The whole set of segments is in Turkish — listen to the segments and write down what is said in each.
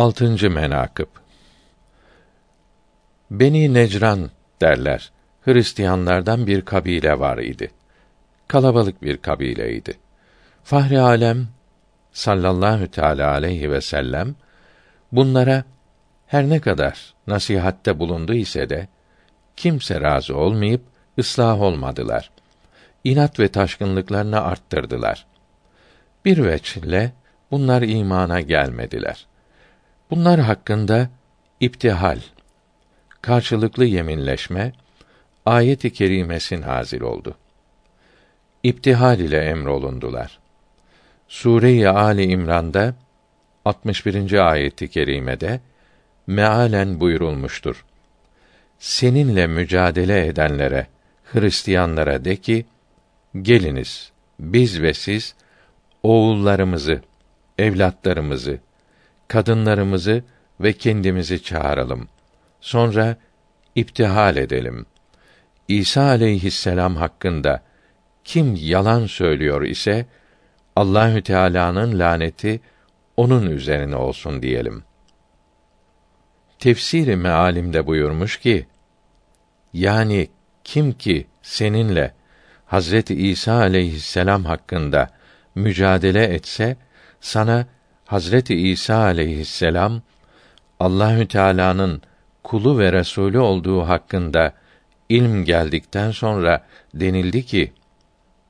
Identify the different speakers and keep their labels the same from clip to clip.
Speaker 1: Altıncı menakıb Beni Necran derler. Hristiyanlardan bir kabile var idi. Kalabalık bir kabileydi. Fahri alem sallallahu teala aleyhi ve sellem bunlara her ne kadar nasihatte bulundu ise de kimse razı olmayıp ıslah olmadılar. İnat ve taşkınlıklarını arttırdılar. Bir veçle bunlar imana gelmediler. Bunlar hakkında iptihal, karşılıklı yeminleşme ayet-i kerimesi nazil oldu. İptihal ile emrolundular. Sure-i Ali İmran'da 61. ayeti kerimede mealen buyurulmuştur. Seninle mücadele edenlere, Hristiyanlara de ki, geliniz, biz ve siz, oğullarımızı, evlatlarımızı, kadınlarımızı ve kendimizi çağıralım. Sonra iptihal edelim. İsa aleyhisselam hakkında kim yalan söylüyor ise Allahü Teala'nın laneti onun üzerine olsun diyelim. Tefsiri mealimde buyurmuş ki yani kim ki seninle Hazreti İsa aleyhisselam hakkında mücadele etse sana Hazreti İsa aleyhisselam Allahü Teala'nın kulu ve resulü olduğu hakkında ilm geldikten sonra denildi ki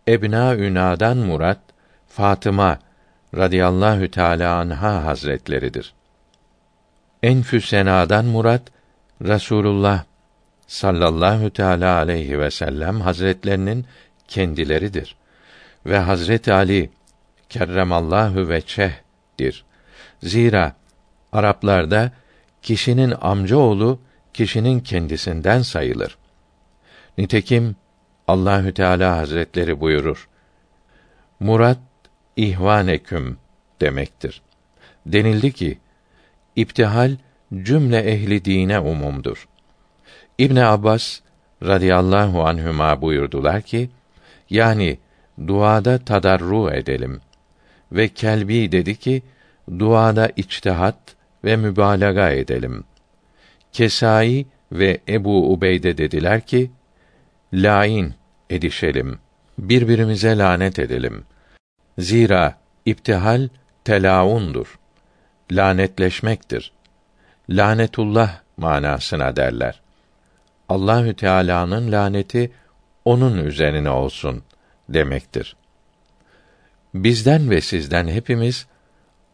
Speaker 1: Ebna Üna'dan murat Fatıma radıyallahu teala anha hazretleridir. Enfüsena'dan murat Rasulullah sallallahu teala aleyhi ve sellem hazretlerinin kendileridir ve Hazret Ali kerremallahu veçh'dir. Zira Araplarda kişinin amca oğlu kişinin kendisinden sayılır. Nitekim Allahü Teala Hazretleri buyurur. Murat ihvaneküm demektir. Denildi ki İptihal cümle ehli dine umumdur. İbn Abbas radıyallahu anhüma buyurdular ki yani duada tadarru edelim. Ve Kelbi dedi ki duada içtihat ve mübalağa edelim. Kesai ve Ebu Ubeyde dediler ki lain edişelim. Birbirimize lanet edelim. Zira iptihal telaundur. Lanetleşmektir. Lanetullah manasına derler. Allahü Teala'nın laneti onun üzerine olsun demektir. Bizden ve sizden hepimiz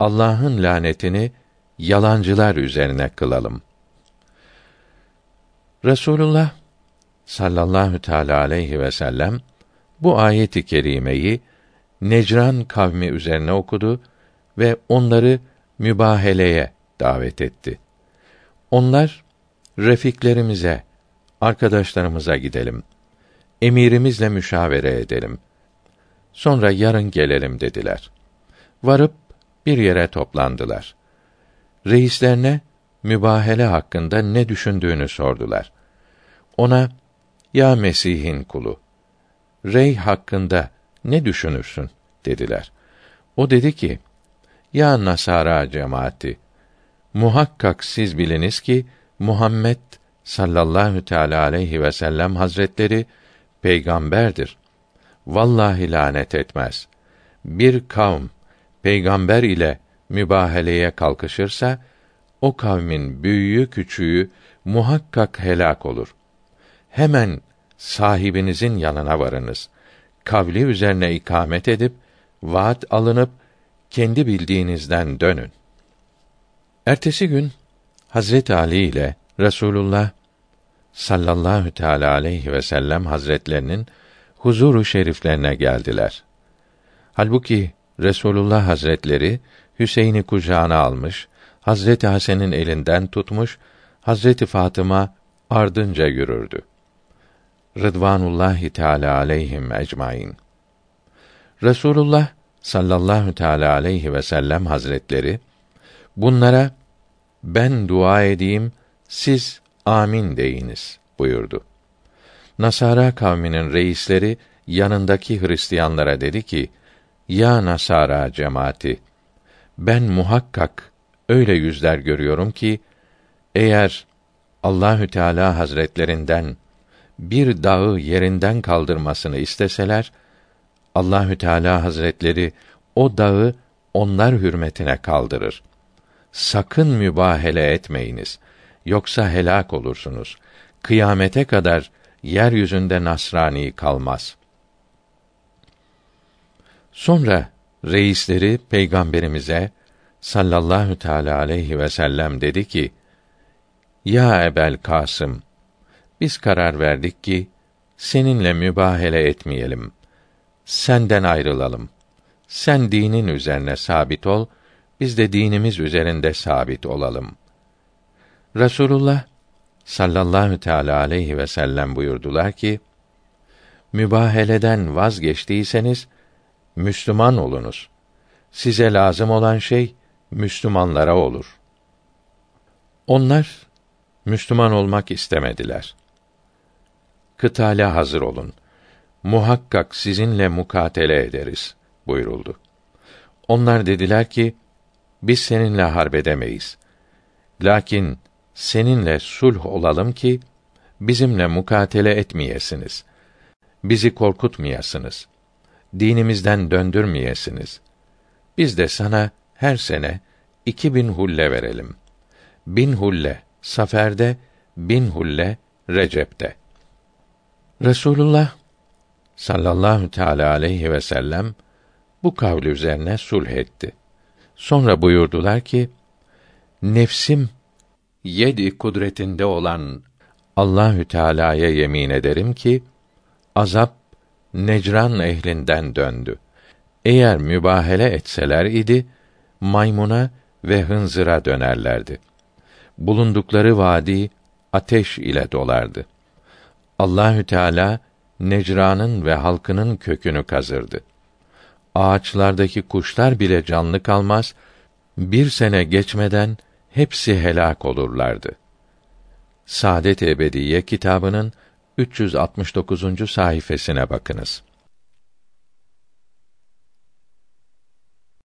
Speaker 1: Allah'ın lanetini yalancılar üzerine kılalım. Resulullah sallallahu teala aleyhi ve sellem bu ayeti kerimeyi Necran kavmi üzerine okudu ve onları mübaheleye davet etti. Onlar refiklerimize, arkadaşlarımıza gidelim. Emirimizle müşavere edelim. Sonra yarın gelelim dediler. Varıp bir yere toplandılar. Reislerine mübahele hakkında ne düşündüğünü sordular. Ona ya Mesih'in kulu rey hakkında ne düşünürsün dediler. O dedi ki ya Nasara cemaati muhakkak siz biliniz ki Muhammed sallallahu teala aleyhi ve sellem hazretleri peygamberdir. Vallahi lanet etmez. Bir kavm peygamber ile mübaheleye kalkışırsa o kavmin büyüğü küçüğü muhakkak helak olur. Hemen sahibinizin yanına varınız. Kavli üzerine ikamet edip vaat alınıp kendi bildiğinizden dönün. Ertesi gün Hazret Ali ile Resulullah sallallahu teala aleyhi ve sellem hazretlerinin huzuru şeriflerine geldiler. Halbuki Resulullah Hazretleri Hüseyin'i kucağına almış, Hazreti Hasan'ın elinden tutmuş, Hazreti Fatıma ardınca yürürdü. Rıdvanullahi Teala aleyhim ecmaîn. Resulullah sallallahu teala aleyhi ve sellem hazretleri bunlara ben dua edeyim siz amin deyiniz buyurdu. Nasara kavminin reisleri yanındaki Hristiyanlara dedi ki: Ya Nasara cemaati ben muhakkak öyle yüzler görüyorum ki eğer Allahü Teala Hazretlerinden bir dağı yerinden kaldırmasını isteseler Allahü Teala Hazretleri o dağı onlar hürmetine kaldırır. Sakın mübahele etmeyiniz. Yoksa helak olursunuz. Kıyamete kadar yeryüzünde Nasrani kalmaz. Sonra reisleri peygamberimize sallallahu teala aleyhi ve sellem dedi ki: Ya Ebel Kasım, biz karar verdik ki seninle mübahele etmeyelim. Senden ayrılalım. Sen dinin üzerine sabit ol, biz de dinimiz üzerinde sabit olalım. Resulullah sallallahu teala aleyhi ve sellem buyurdular ki: Mübaheleden vazgeçtiyseniz Müslüman olunuz. Size lazım olan şey Müslümanlara olur. Onlar Müslüman olmak istemediler. Kıtale hazır olun. Muhakkak sizinle mukatele ederiz buyuruldu. Onlar dediler ki biz seninle harbedemeyiz. Lakin seninle sulh olalım ki bizimle mukatele etmeyesiniz. Bizi korkutmayasınız. Dinimizden döndürmeyesiniz. Biz de sana her sene iki bin hulle verelim. Bin hulle saferde, bin hulle Recep'te. Resulullah sallallahu teala aleyhi ve sellem bu kavl üzerine sulh etti. Sonra buyurdular ki: Nefsim yedi kudretinde olan Allahü Teala'ya yemin ederim ki azap Necran ehlinden döndü. Eğer mübahele etseler idi maymuna ve hınzıra dönerlerdi. Bulundukları vadi ateş ile dolardı. Allahü Teala Necran'ın ve halkının kökünü kazırdı. Ağaçlardaki kuşlar bile canlı kalmaz, bir sene geçmeden hepsi helak olurlardı. Saadet Ebediye kitabının 369. sayfasına bakınız.